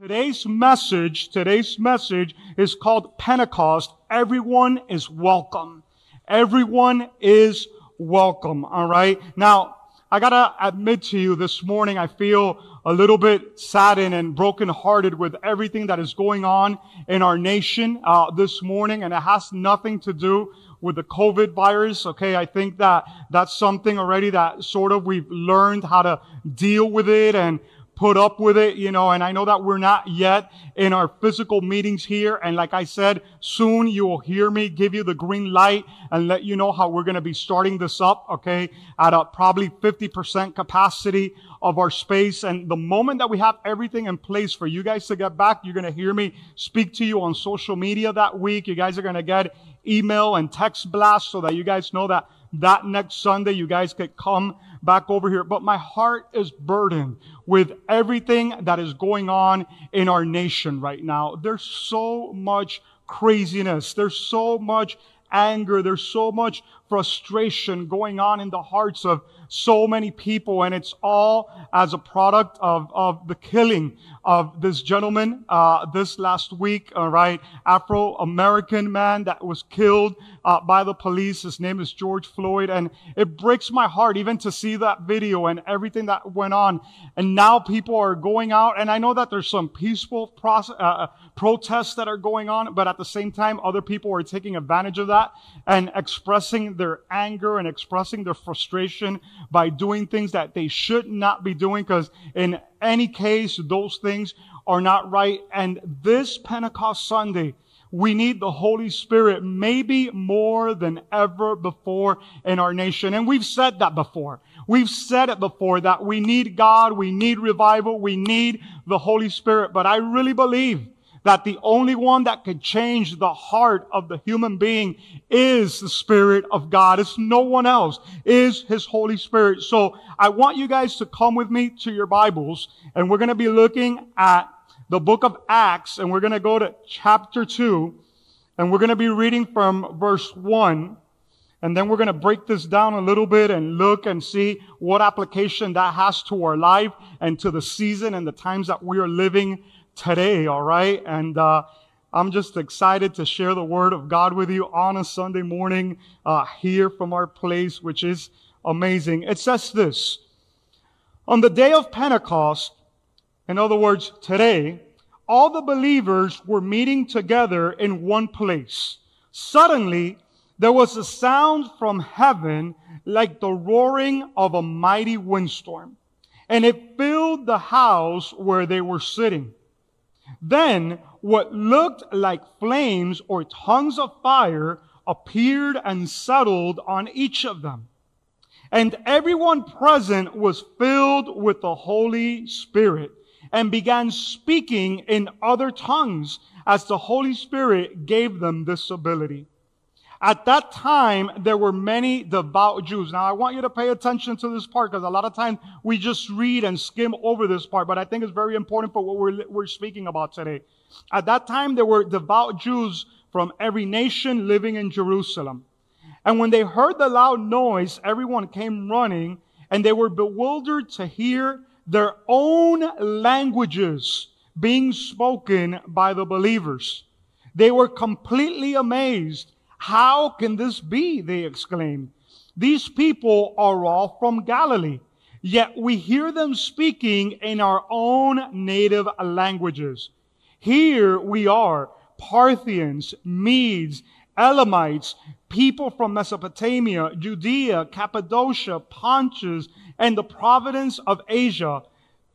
Today's message, today's message is called Pentecost. Everyone is welcome. Everyone is welcome. All right. Now, I gotta admit to you this morning, I feel a little bit saddened and brokenhearted with everything that is going on in our nation uh, this morning, and it has nothing to do with the COVID virus. Okay, I think that that's something already that sort of we've learned how to deal with it and put up with it, you know, and I know that we're not yet in our physical meetings here. And like I said, soon you will hear me give you the green light and let you know how we're going to be starting this up, okay, at a probably 50% capacity of our space. And the moment that we have everything in place for you guys to get back, you're going to hear me speak to you on social media that week. You guys are going to get email and text blast so that you guys know that that next Sunday you guys could come back over here. But my heart is burdened with everything that is going on in our nation right now. There's so much craziness. There's so much anger. There's so much frustration going on in the hearts of so many people. And it's all as a product of, of the killing of this gentleman, uh, this last week, all right? Afro-American man that was killed, uh, by the police. His name is George Floyd. And it breaks my heart even to see that video and everything that went on. And now people are going out. And I know that there's some peaceful process, uh, uh, protests that are going on, but at the same time, other people are taking advantage of that and expressing their anger and expressing their frustration by doing things that they should not be doing because in any case, those things are not right. And this Pentecost Sunday, we need the Holy Spirit maybe more than ever before in our nation. And we've said that before. We've said it before that we need God, we need revival, we need the Holy Spirit. But I really believe that the only one that could change the heart of the human being is the Spirit of God. It's no one else, is His Holy Spirit. So I want you guys to come with me to your Bibles and we're going to be looking at the book of Acts, and we're going to go to chapter 2, and we're going to be reading from verse 1. And then we're going to break this down a little bit and look and see what application that has to our life and to the season and the times that we are living today, all right? And uh, I'm just excited to share the word of God with you on a Sunday morning uh, here from our place, which is amazing. It says this On the day of Pentecost, in other words, today, all the believers were meeting together in one place. Suddenly, there was a sound from heaven like the roaring of a mighty windstorm, and it filled the house where they were sitting. Then what looked like flames or tongues of fire appeared and settled on each of them. And everyone present was filled with the Holy Spirit and began speaking in other tongues as the Holy Spirit gave them this ability. At that time, there were many devout Jews. Now, I want you to pay attention to this part because a lot of times we just read and skim over this part, but I think it's very important for what we're, we're speaking about today. At that time, there were devout Jews from every nation living in Jerusalem. And when they heard the loud noise, everyone came running and they were bewildered to hear their own languages being spoken by the believers. They were completely amazed. How can this be? They exclaimed. These people are all from Galilee, yet we hear them speaking in our own native languages. Here we are, Parthians, Medes, Elamites, people from Mesopotamia, Judea, Cappadocia, Pontus, and the province of Asia,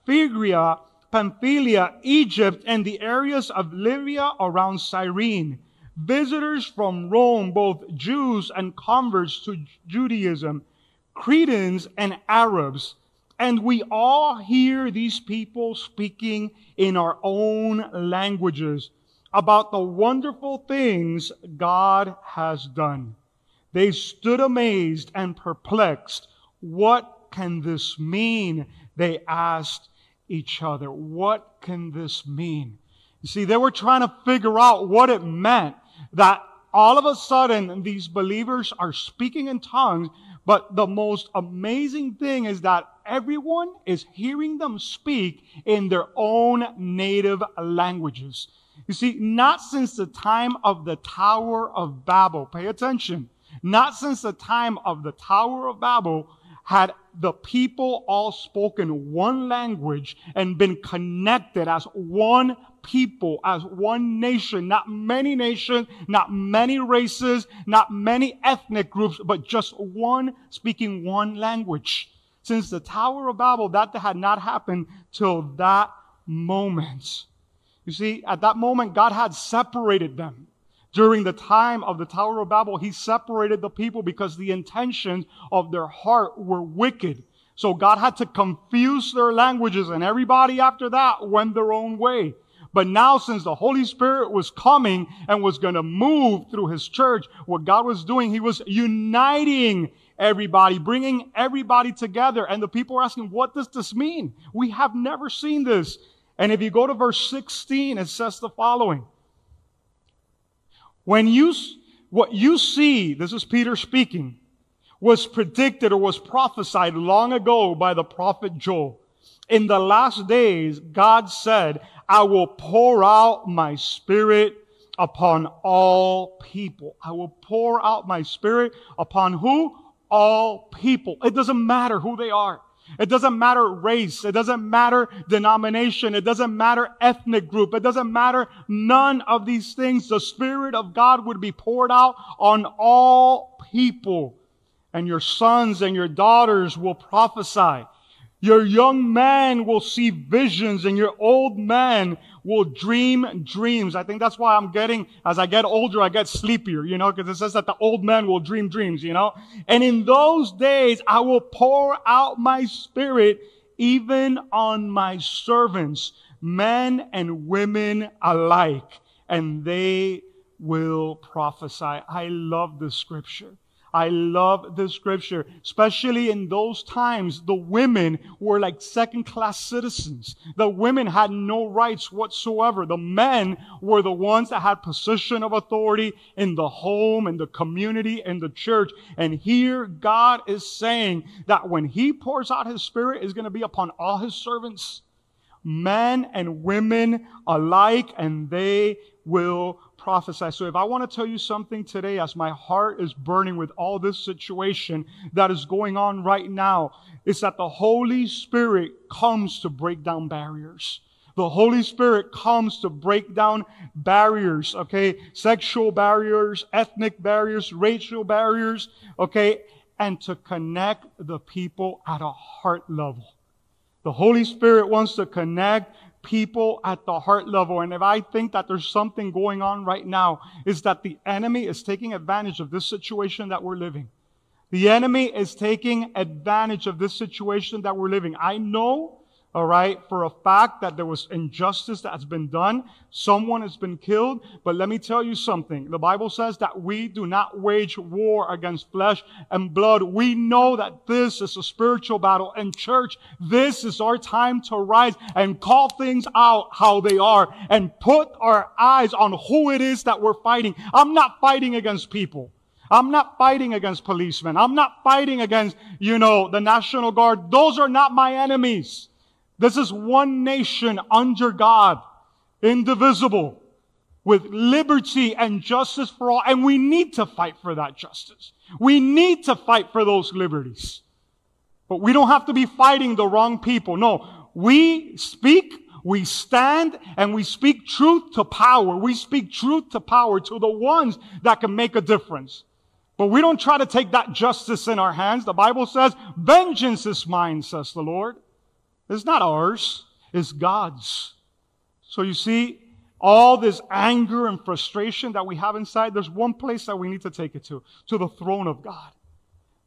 Phrygia, Pamphylia, Egypt, and the areas of Libya around Cyrene. Visitors from Rome, both Jews and converts to Judaism, Cretans and Arabs. And we all hear these people speaking in our own languages about the wonderful things God has done. They stood amazed and perplexed. What can this mean? They asked each other. What can this mean? You see, they were trying to figure out what it meant that all of a sudden these believers are speaking in tongues, But the most amazing thing is that everyone is hearing them speak in their own native languages. You see, not since the time of the Tower of Babel, pay attention, not since the time of the Tower of Babel had the people all spoken one language and been connected as one people, as one nation, not many nations, not many races, not many ethnic groups, but just one speaking one language. Since the Tower of Babel, that had not happened till that moment. You see, at that moment, God had separated them. During the time of the Tower of Babel, He separated the people because the intentions of their heart were wicked. So God had to confuse their languages and everybody after that went their own way. But now, since the Holy Spirit was coming and was going to move through His church, what God was doing, He was uniting everybody, bringing everybody together. And the people are asking, what does this mean? We have never seen this. And if you go to verse 16, it says the following. When you, what you see, this is Peter speaking, was predicted or was prophesied long ago by the prophet Joel. In the last days, God said, I will pour out my spirit upon all people. I will pour out my spirit upon who? All people. It doesn't matter who they are. It doesn't matter race. It doesn't matter denomination. It doesn't matter ethnic group. It doesn't matter none of these things. The Spirit of God would be poured out on all people. And your sons and your daughters will prophesy. Your young man will see visions and your old man will dream dreams. I think that's why I'm getting, as I get older, I get sleepier, you know, because it says that the old man will dream dreams, you know. And in those days, I will pour out my spirit even on my servants, men and women alike, and they will prophesy. I love this scripture. I love the scripture, especially in those times, the women were like second class citizens. The women had no rights whatsoever. The men were the ones that had position of authority in the home, in the community, in the church. And here God is saying that when he pours out his spirit is going to be upon all his servants, men and women alike, and they will prophesy. So if I want to tell you something today as my heart is burning with all this situation that is going on right now, it's that the Holy Spirit comes to break down barriers. The Holy Spirit comes to break down barriers, okay? Sexual barriers, ethnic barriers, racial barriers, okay? And to connect the people at a heart level. The Holy Spirit wants to connect people at the heart level. And if I think that there's something going on right now, is that the enemy is taking advantage of this situation that we're living. The enemy is taking advantage of this situation that we're living. I know all right, for a fact that there was injustice that has been done. Someone has been killed. But let me tell you something. The Bible says that we do not wage war against flesh and blood. We know that this is a spiritual battle. And church, this is our time to rise and call things out how they are and put our eyes on who it is that we're fighting. I'm not fighting against people. I'm not fighting against policemen. I'm not fighting against, you know, the National Guard. Those are not my enemies. This is one nation under God, indivisible, with liberty and justice for all. And we need to fight for that justice. We need to fight for those liberties. But we don't have to be fighting the wrong people. No, we speak, we stand, and we speak truth to power. We speak truth to power to the ones that can make a difference. But we don't try to take that justice in our hands. The Bible says, vengeance is mine, says the Lord. It's not ours, it's God's. So you see, all this anger and frustration that we have inside, there's one place that we need to take it to, to the throne of God.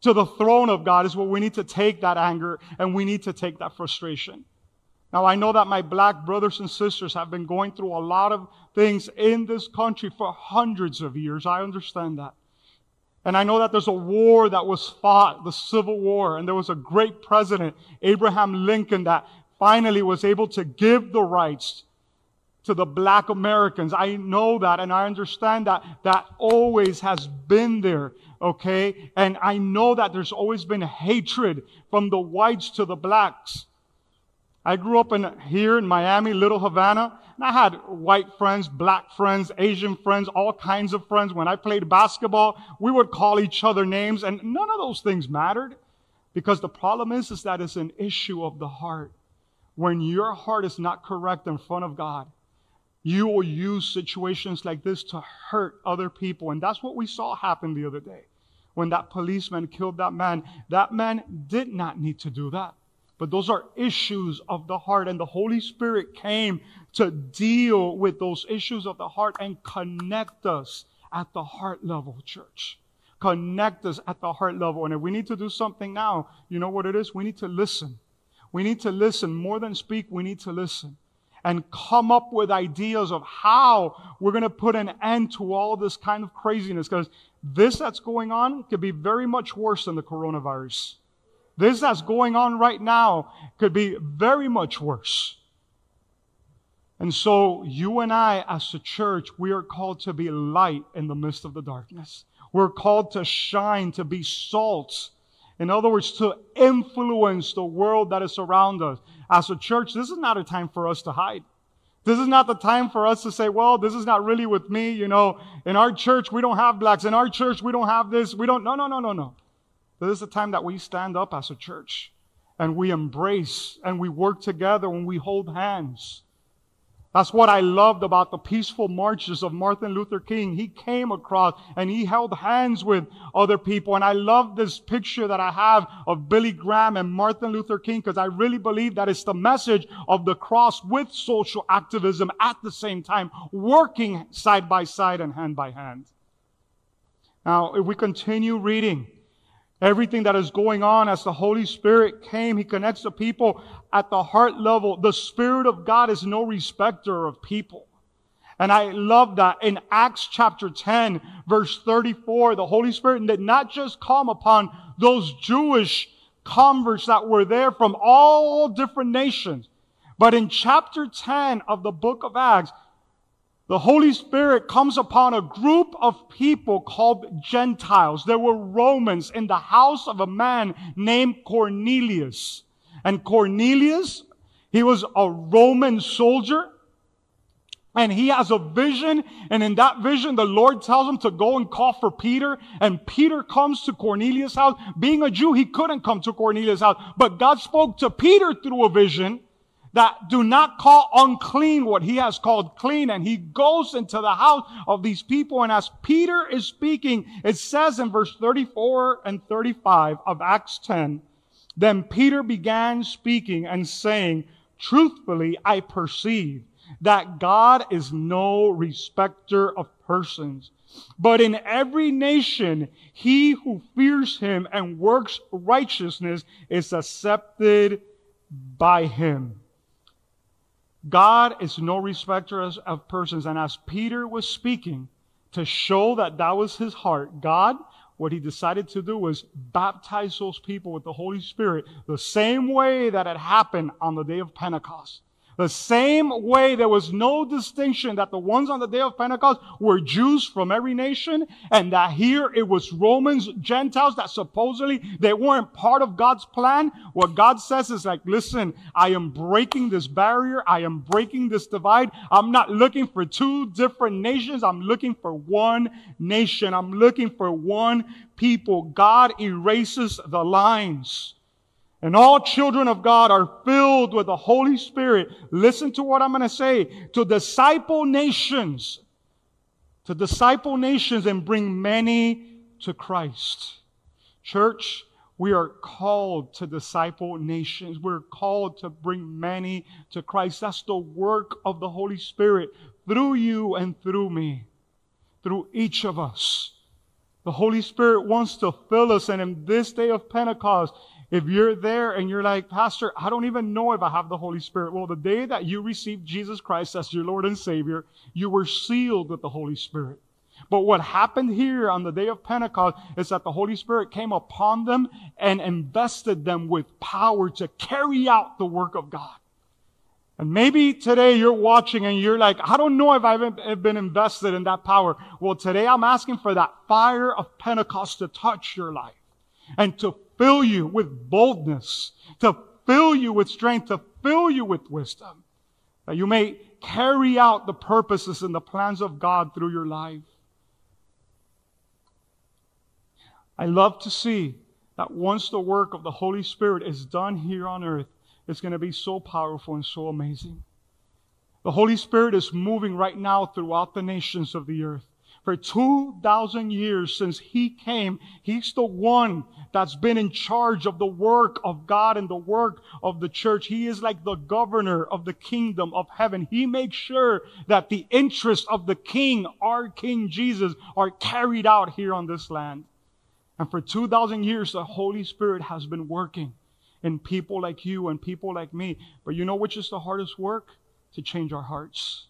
To the throne of God is where we need to take that anger and we need to take that frustration. Now, I know that my black brothers and sisters have been going through a lot of things in this country for hundreds of years. I understand that. And I know that there's a war that was fought, the Civil War, and there was a great president, Abraham Lincoln, that finally was able to give the rights to the black Americans. I know that and I understand that that always has been there. Okay. And I know that there's always been hatred from the whites to the blacks. I grew up in here in Miami, Little Havana, and I had white friends, black friends, Asian friends, all kinds of friends. When I played basketball, we would call each other names and none of those things mattered because the problem is, is that it's an issue of the heart. When your heart is not correct in front of God, you will use situations like this to hurt other people. And that's what we saw happen the other day. When that policeman killed that man, that man did not need to do that. But those are issues of the heart. And the Holy Spirit came to deal with those issues of the heart and connect us at the heart level, church. Connect us at the heart level. And if we need to do something now, you know what it is? We need to listen. We need to listen. More than speak, we need to listen and come up with ideas of how we're going to put an end to all this kind of craziness because this that's going on could be very much worse than the coronavirus. This that's going on right now could be very much worse. And so you and I as a church, we are called to be light in the midst of the darkness. We're called to shine, to be salt. In other words, to influence the world that is around us as a church, this is not a time for us to hide. This is not the time for us to say, well, this is not really with me. You know, in our church, we don't have blacks. In our church, we don't have this. We don't, no, no, no, no, no. This is the time that we stand up as a church and we embrace and we work together and we hold hands. That's what I loved about the peaceful marches of Martin Luther King. He came across and he held hands with other people. And I love this picture that I have of Billy Graham and Martin Luther King because I really believe that it's the message of the cross with social activism at the same time, working side by side and hand by hand. Now, if we continue reading, Everything that is going on as the Holy Spirit came, He connects the people at the heart level. The Spirit of God is no respecter of people. And I love that in Acts chapter 10, verse 34, the Holy Spirit did not just come upon those Jewish converts that were there from all different nations, but in chapter 10 of the book of Acts, the Holy Spirit comes upon a group of people called Gentiles. There were Romans in the house of a man named Cornelius. And Cornelius, he was a Roman soldier. And he has a vision. And in that vision, the Lord tells him to go and call for Peter. And Peter comes to Cornelius' house. Being a Jew, he couldn't come to Cornelius' house. But God spoke to Peter through a vision that do not call unclean what he has called clean. And he goes into the house of these people. And as Peter is speaking, it says in verse 34 and 35 of Acts 10, then Peter began speaking and saying, truthfully, I perceive that God is no respecter of persons. But in every nation, he who fears him and works righteousness is accepted by him. God is no respecter of persons. And as Peter was speaking to show that that was his heart, God, what he decided to do was baptize those people with the Holy Spirit the same way that it happened on the day of Pentecost. The same way there was no distinction that the ones on the day of Pentecost were Jews from every nation and that here it was Romans, Gentiles that supposedly they weren't part of God's plan. What God says is like, listen, I am breaking this barrier. I am breaking this divide. I'm not looking for two different nations. I'm looking for one nation. I'm looking for one people. God erases the lines. And all children of God are filled with the Holy Spirit. Listen to what I'm going to say. To disciple nations. To disciple nations and bring many to Christ. Church, we are called to disciple nations. We're called to bring many to Christ. That's the work of the Holy Spirit through you and through me, through each of us. The Holy Spirit wants to fill us. And in this day of Pentecost, if you're there and you're like, Pastor, I don't even know if I have the Holy Spirit. Well, the day that you received Jesus Christ as your Lord and Savior, you were sealed with the Holy Spirit. But what happened here on the day of Pentecost is that the Holy Spirit came upon them and invested them with power to carry out the work of God. And maybe today you're watching and you're like, I don't know if I've been invested in that power. Well, today I'm asking for that fire of Pentecost to touch your life and to fill you with boldness, to fill you with strength, to fill you with wisdom, that you may carry out the purposes and the plans of God through your life. I love to see that once the work of the Holy Spirit is done here on earth, it's going to be so powerful and so amazing. The Holy Spirit is moving right now throughout the nations of the earth. For 2,000 years since He came, He's the one that's been in charge of the work of God and the work of the church. He is like the governor of the kingdom of heaven. He makes sure that the interests of the King, our King Jesus, are carried out here on this land. And for 2,000 years, the Holy Spirit has been working in people like you and people like me. But you know which is the hardest work? To change our hearts,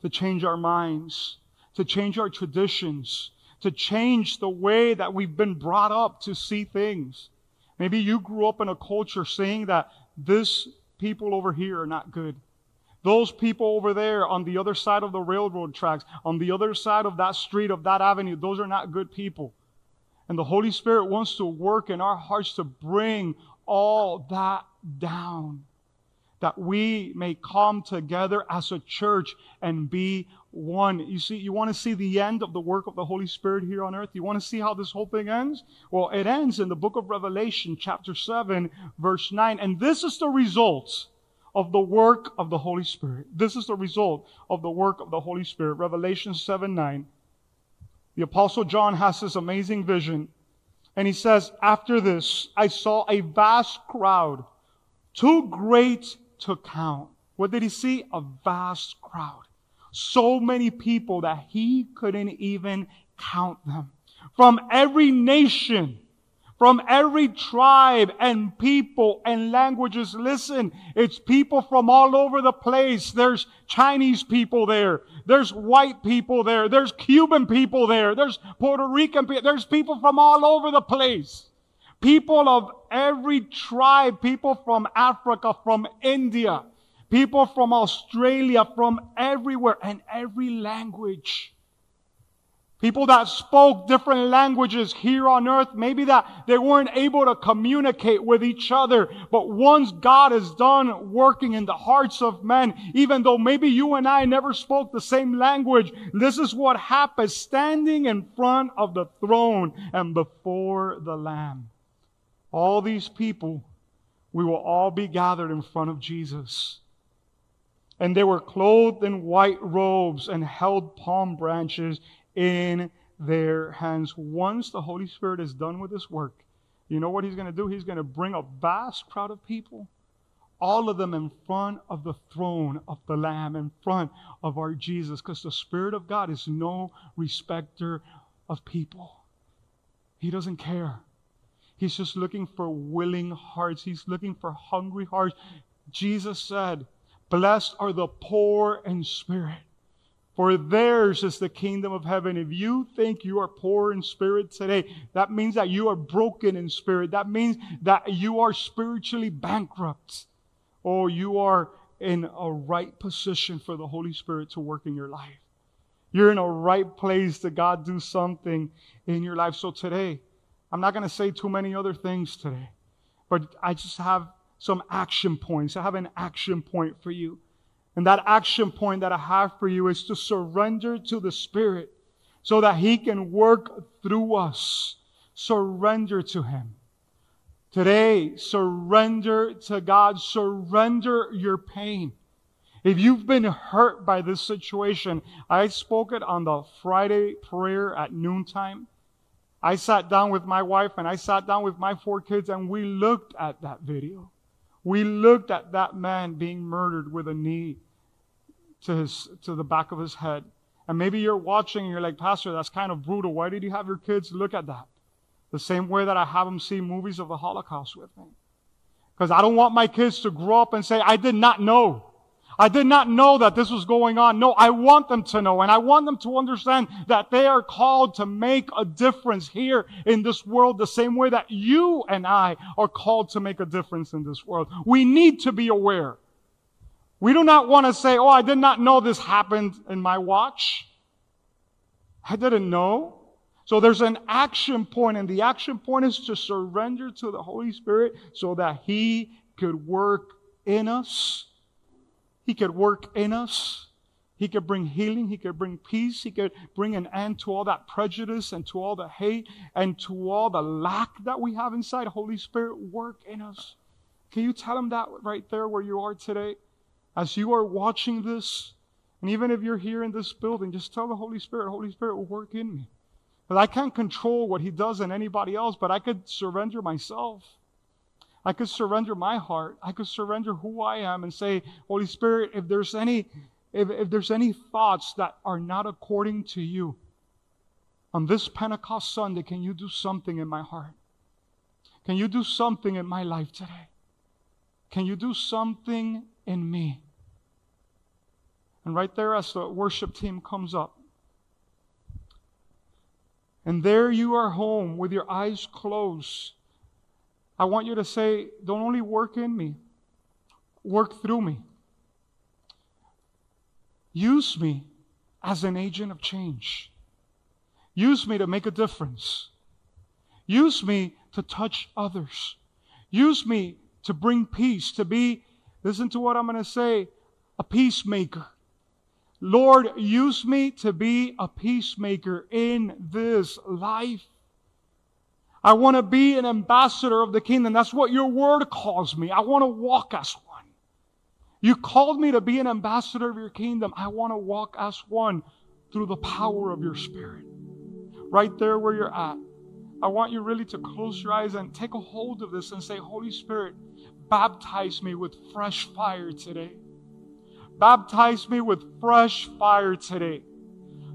to change our minds, to change our traditions, to change the way that we've been brought up to see things. Maybe you grew up in a culture saying that this people over here are not good. Those people over there on the other side of the railroad tracks, on the other side of that street, of that avenue, those are not good people. And the Holy Spirit wants to work in our hearts to bring all that down. That we may come together as a church and be one. You see, you want to see the end of the work of the Holy Spirit here on earth? You want to see how this whole thing ends? Well, it ends in the book of Revelation, chapter 7, verse 9. And this is the result of the work of the Holy Spirit. This is the result of the work of the Holy Spirit. Revelation 7, 9. The Apostle John has this amazing vision and he says, after this, I saw a vast crowd, too great to count. What did he see? A vast crowd. So many people that he couldn't even count them. From every nation, from every tribe and people and languages. Listen, it's people from all over the place. There's Chinese people there. There's white people there. There's Cuban people there. There's Puerto Rican people. There's people from all over the place. People of every tribe, people from Africa, from India, people from Australia, from everywhere and every language. People that spoke different languages here on earth, maybe that they weren't able to communicate with each other. But once God is done working in the hearts of men, even though maybe you and I never spoke the same language, this is what happens standing in front of the throne and before the Lamb. All these people, we will all be gathered in front of Jesus. And they were clothed in white robes and held palm branches in their hands. Once the Holy Spirit is done with His work, you know what He's going to do? He's going to bring a vast crowd of people, all of them in front of the throne of the Lamb, in front of our Jesus, because the Spirit of God is no respecter of people. He doesn't care. He's just looking for willing hearts. He's looking for hungry hearts. Jesus said, Blessed are the poor in spirit for theirs is the kingdom of heaven. If you think you are poor in spirit today, that means that you are broken in spirit. That means that you are spiritually bankrupt. Or you are in a right position for the Holy Spirit to work in your life. You're in a right place to God do something in your life. So today, I'm not going to say too many other things today, but I just have some action points. I have an action point for you. And that action point that I have for you is to surrender to the Spirit so that He can work through us. Surrender to Him. Today, surrender to God. Surrender your pain. If you've been hurt by this situation, I spoke it on the Friday prayer at noontime. I sat down with my wife and I sat down with my four kids and we looked at that video. We looked at that man being murdered with a knee to his to the back of his head. And maybe you're watching and you're like, Pastor, that's kind of brutal. Why did you have your kids look at that? The same way that I have them see movies of the Holocaust with me. Because I don't want my kids to grow up and say, I did not know. I did not know that this was going on. No, I want them to know and I want them to understand that they are called to make a difference here in this world the same way that you and I are called to make a difference in this world. We need to be aware. We do not want to say, oh, I did not know this happened in my watch. I didn't know. So there's an action point, and the action point is to surrender to the Holy Spirit so that He could work in us. He could work in us. He could bring healing. He could bring peace. He could bring an end to all that prejudice and to all the hate and to all the lack that we have inside. Holy Spirit, work in us. Can you tell him that right there where you are today? As you are watching this, and even if you're here in this building, just tell the Holy Spirit, Holy Spirit, work in me. I can't control what He does in anybody else, but I could surrender myself. I could surrender my heart. I could surrender who I am and say, Holy Spirit, if there's any if, if there's any thoughts that are not according to you, on this Pentecost Sunday, can you do something in my heart? Can you do something in my life today? Can you do something in me? And right there, as the worship team comes up, and there you are home with your eyes closed, I want you to say, Don't only work in me, work through me. Use me as an agent of change. Use me to make a difference. Use me to touch others. Use me to bring peace, to be, listen to what I'm going to say, a peacemaker. Lord, use me to be a peacemaker in this life. I want to be an ambassador of the kingdom. That's what your word calls me. I want to walk as one. You called me to be an ambassador of your kingdom. I want to walk as one through the power of your spirit. Right there where you're at. I want you really to close your eyes and take a hold of this and say, Holy Spirit, baptize me with fresh fire today. Baptize me with fresh fire today.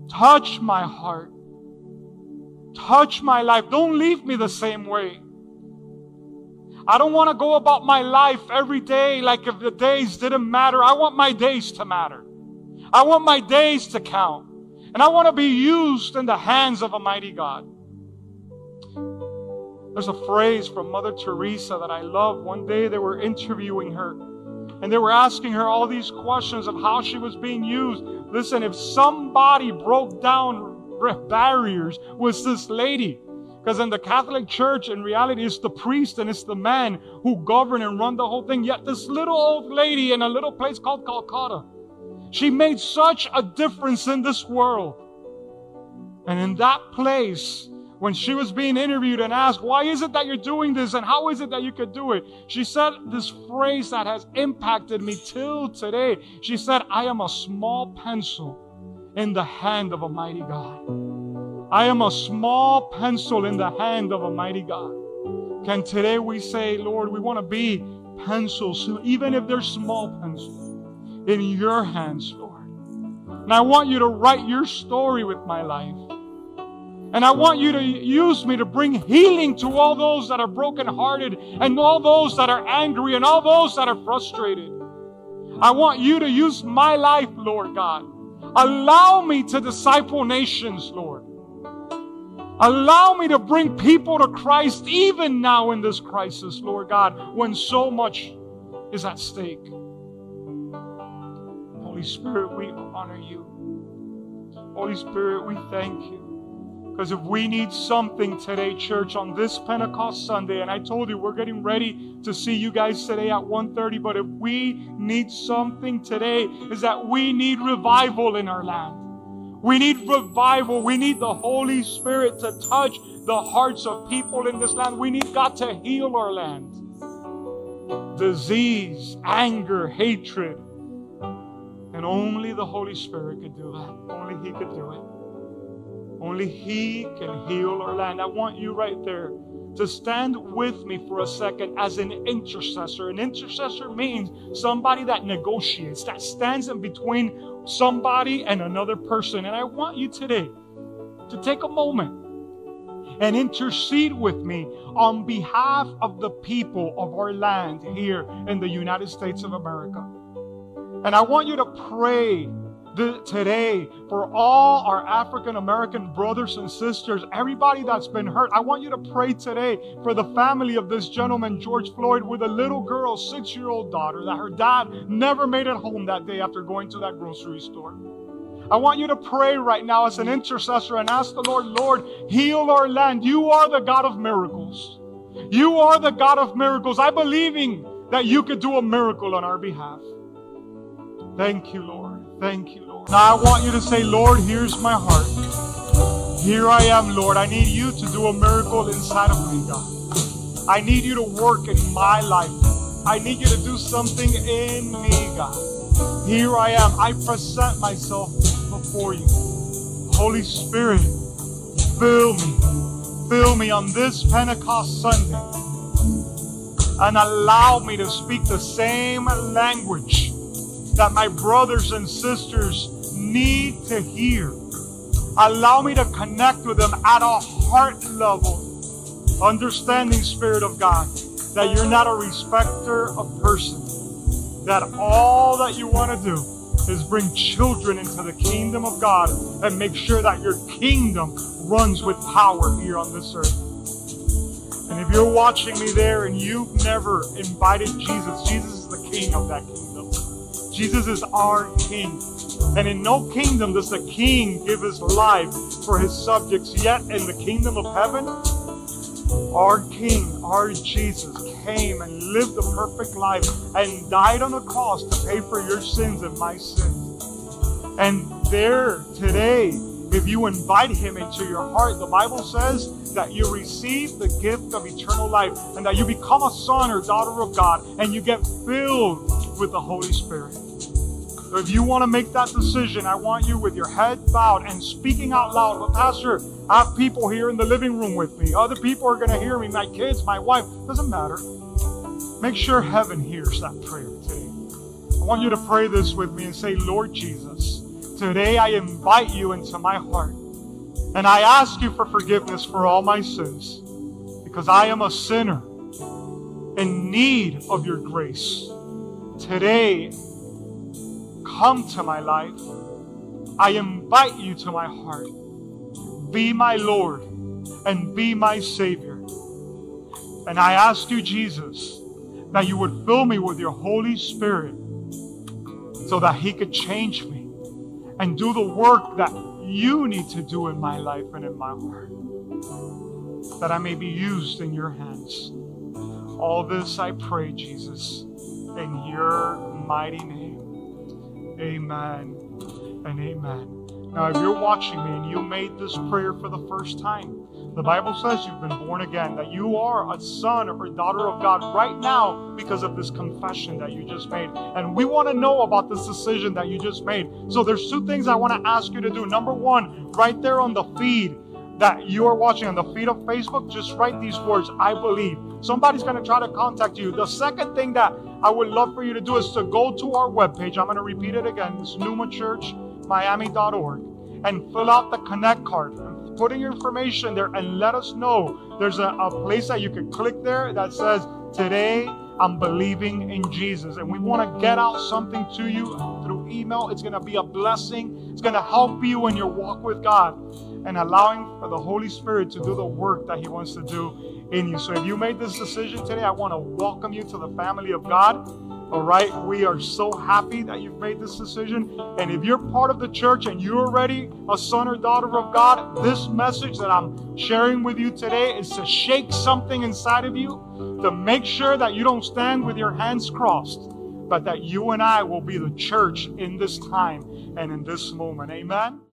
Touch my heart. Touch my life. Don't leave me the same way. I don't want to go about my life every day like if the days didn't matter. I want my days to matter. I want my days to count. And I want to be used in the hands of a mighty God. There's a phrase from Mother Teresa that I love. One day they were interviewing her and they were asking her all these questions of how she was being used. Listen, if somebody broke down barriers, was this lady. Because in the Catholic Church, in reality, it's the priest and it's the man who govern and run the whole thing. Yet this little old lady in a little place called Calcutta, she made such a difference in this world. And in that place, when she was being interviewed and asked, Why is it that you're doing this and how is it that you could do it? She said this phrase that has impacted me till today. She said, I am a small pencil in the hand of a mighty God. I am a small pencil in the hand of a mighty God. Can today we say, Lord, we want to be pencils, even if they're small pencils, in your hands, Lord. And I want you to write your story with my life. And I want you to use me to bring healing to all those that are brokenhearted and all those that are angry and all those that are frustrated. I want you to use my life, Lord God. Allow me to disciple nations, Lord. Allow me to bring people to Christ even now in this crisis, Lord God, when so much is at stake. Holy Spirit, we honor you. Holy Spirit, we thank you. Because if we need something today, church, on this Pentecost Sunday, and I told you we're getting ready to see you guys today at 1:30, but if we need something today, is that we need revival in our land. We need revival. We need the Holy Spirit to touch the hearts of people in this land. We need God to heal our land. Disease, anger, hatred. And only the Holy Spirit could do that. Only He could do it. Only He can heal our land. I want you right there to stand with me for a second as an intercessor. An intercessor means somebody that negotiates, that stands in between somebody and another person. And I want you today to take a moment and intercede with me on behalf of the people of our land here in the United States of America. And I want you to pray the, today for all our African American brothers and sisters, everybody that's been hurt. I want you to pray today for the family of this gentleman, George Floyd, with a little girl, six year old daughter, that her dad never made it home that day after going to that grocery store. I want you to pray right now as an intercessor and ask the Lord, Lord, heal our land. You are the God of miracles. You are the God of miracles. I believing that you could do a miracle on our behalf. Thank you, Lord. Thank you. Now I want you to say, Lord, here's my heart. Here I am, Lord. I need you to do a miracle inside of me, God. I need you to work in my life. I need you to do something in me, God. Here I am. I present myself before you. Holy Spirit, fill me. Fill me on this Pentecost Sunday. And allow me to speak the same language that my brothers and sisters need to hear. Allow me to connect with them at a heart level. Understanding, Spirit of God, that you're not a respecter of person. That all that you want to do is bring children into the kingdom of God and make sure that your kingdom runs with power here on this earth. And if you're watching me there and you've never invited Jesus, Jesus is the king of that kingdom. Jesus is our king. And in no kingdom does the king give his life for his subjects. Yet in the kingdom of heaven, our king, our Jesus, came and lived a perfect life and died on the cross to pay for your sins and my sins. And there today, if you invite him into your heart, the Bible says that you receive the gift of eternal life and that you become a son or daughter of God and you get filled with the Holy Spirit. If you want to make that decision, I want you with your head bowed and speaking out loud. But Pastor, I have people here in the living room with me. Other people are going to hear me. My kids, my wife. Doesn't matter. Make sure heaven hears that prayer today. I want you to pray this with me and say, Lord Jesus, today I invite you into my heart. And I ask you for forgiveness for all my sins because I am a sinner in need of your grace. Today, come to my life. I invite you to my heart. Be my Lord and be my Savior. And I ask you, Jesus, that you would fill me with your Holy Spirit so that He could change me and do the work that you need to do in my life and in my heart. That I may be used in your hands. All this I pray, Jesus, in your mighty name. Amen and amen. Now, if you're watching me and you made this prayer for the first time, the Bible says you've been born again, that you are a son or daughter of God right now because of this confession that you just made. And we want to know about this decision that you just made. So there's two things I want to ask you to do. Number one, right there on the feed, that you are watching on the feed of Facebook, just write these words, I believe. Somebody's going to try to contact you. The second thing that I would love for you to do is to go to our webpage. I'm going to repeat it again. It's newmanchurchmiami.org and fill out the connect card. Put in your information there and let us know. There's a, a place that you can click there that says, Today I'm believing in Jesus. And we want to get out something to you through email. It's going to be a blessing, it's going to help you in your walk with God and allowing for the Holy Spirit to do the work that He wants to do in you. So if you made this decision today, I want to welcome you to the family of God. All right, we are so happy that you've made this decision. And if you're part of the church and you're already a son or daughter of God, this message that I'm sharing with you today is to shake something inside of you to make sure that you don't stand with your hands crossed, but that you and I will be the church in this time and in this moment. Amen.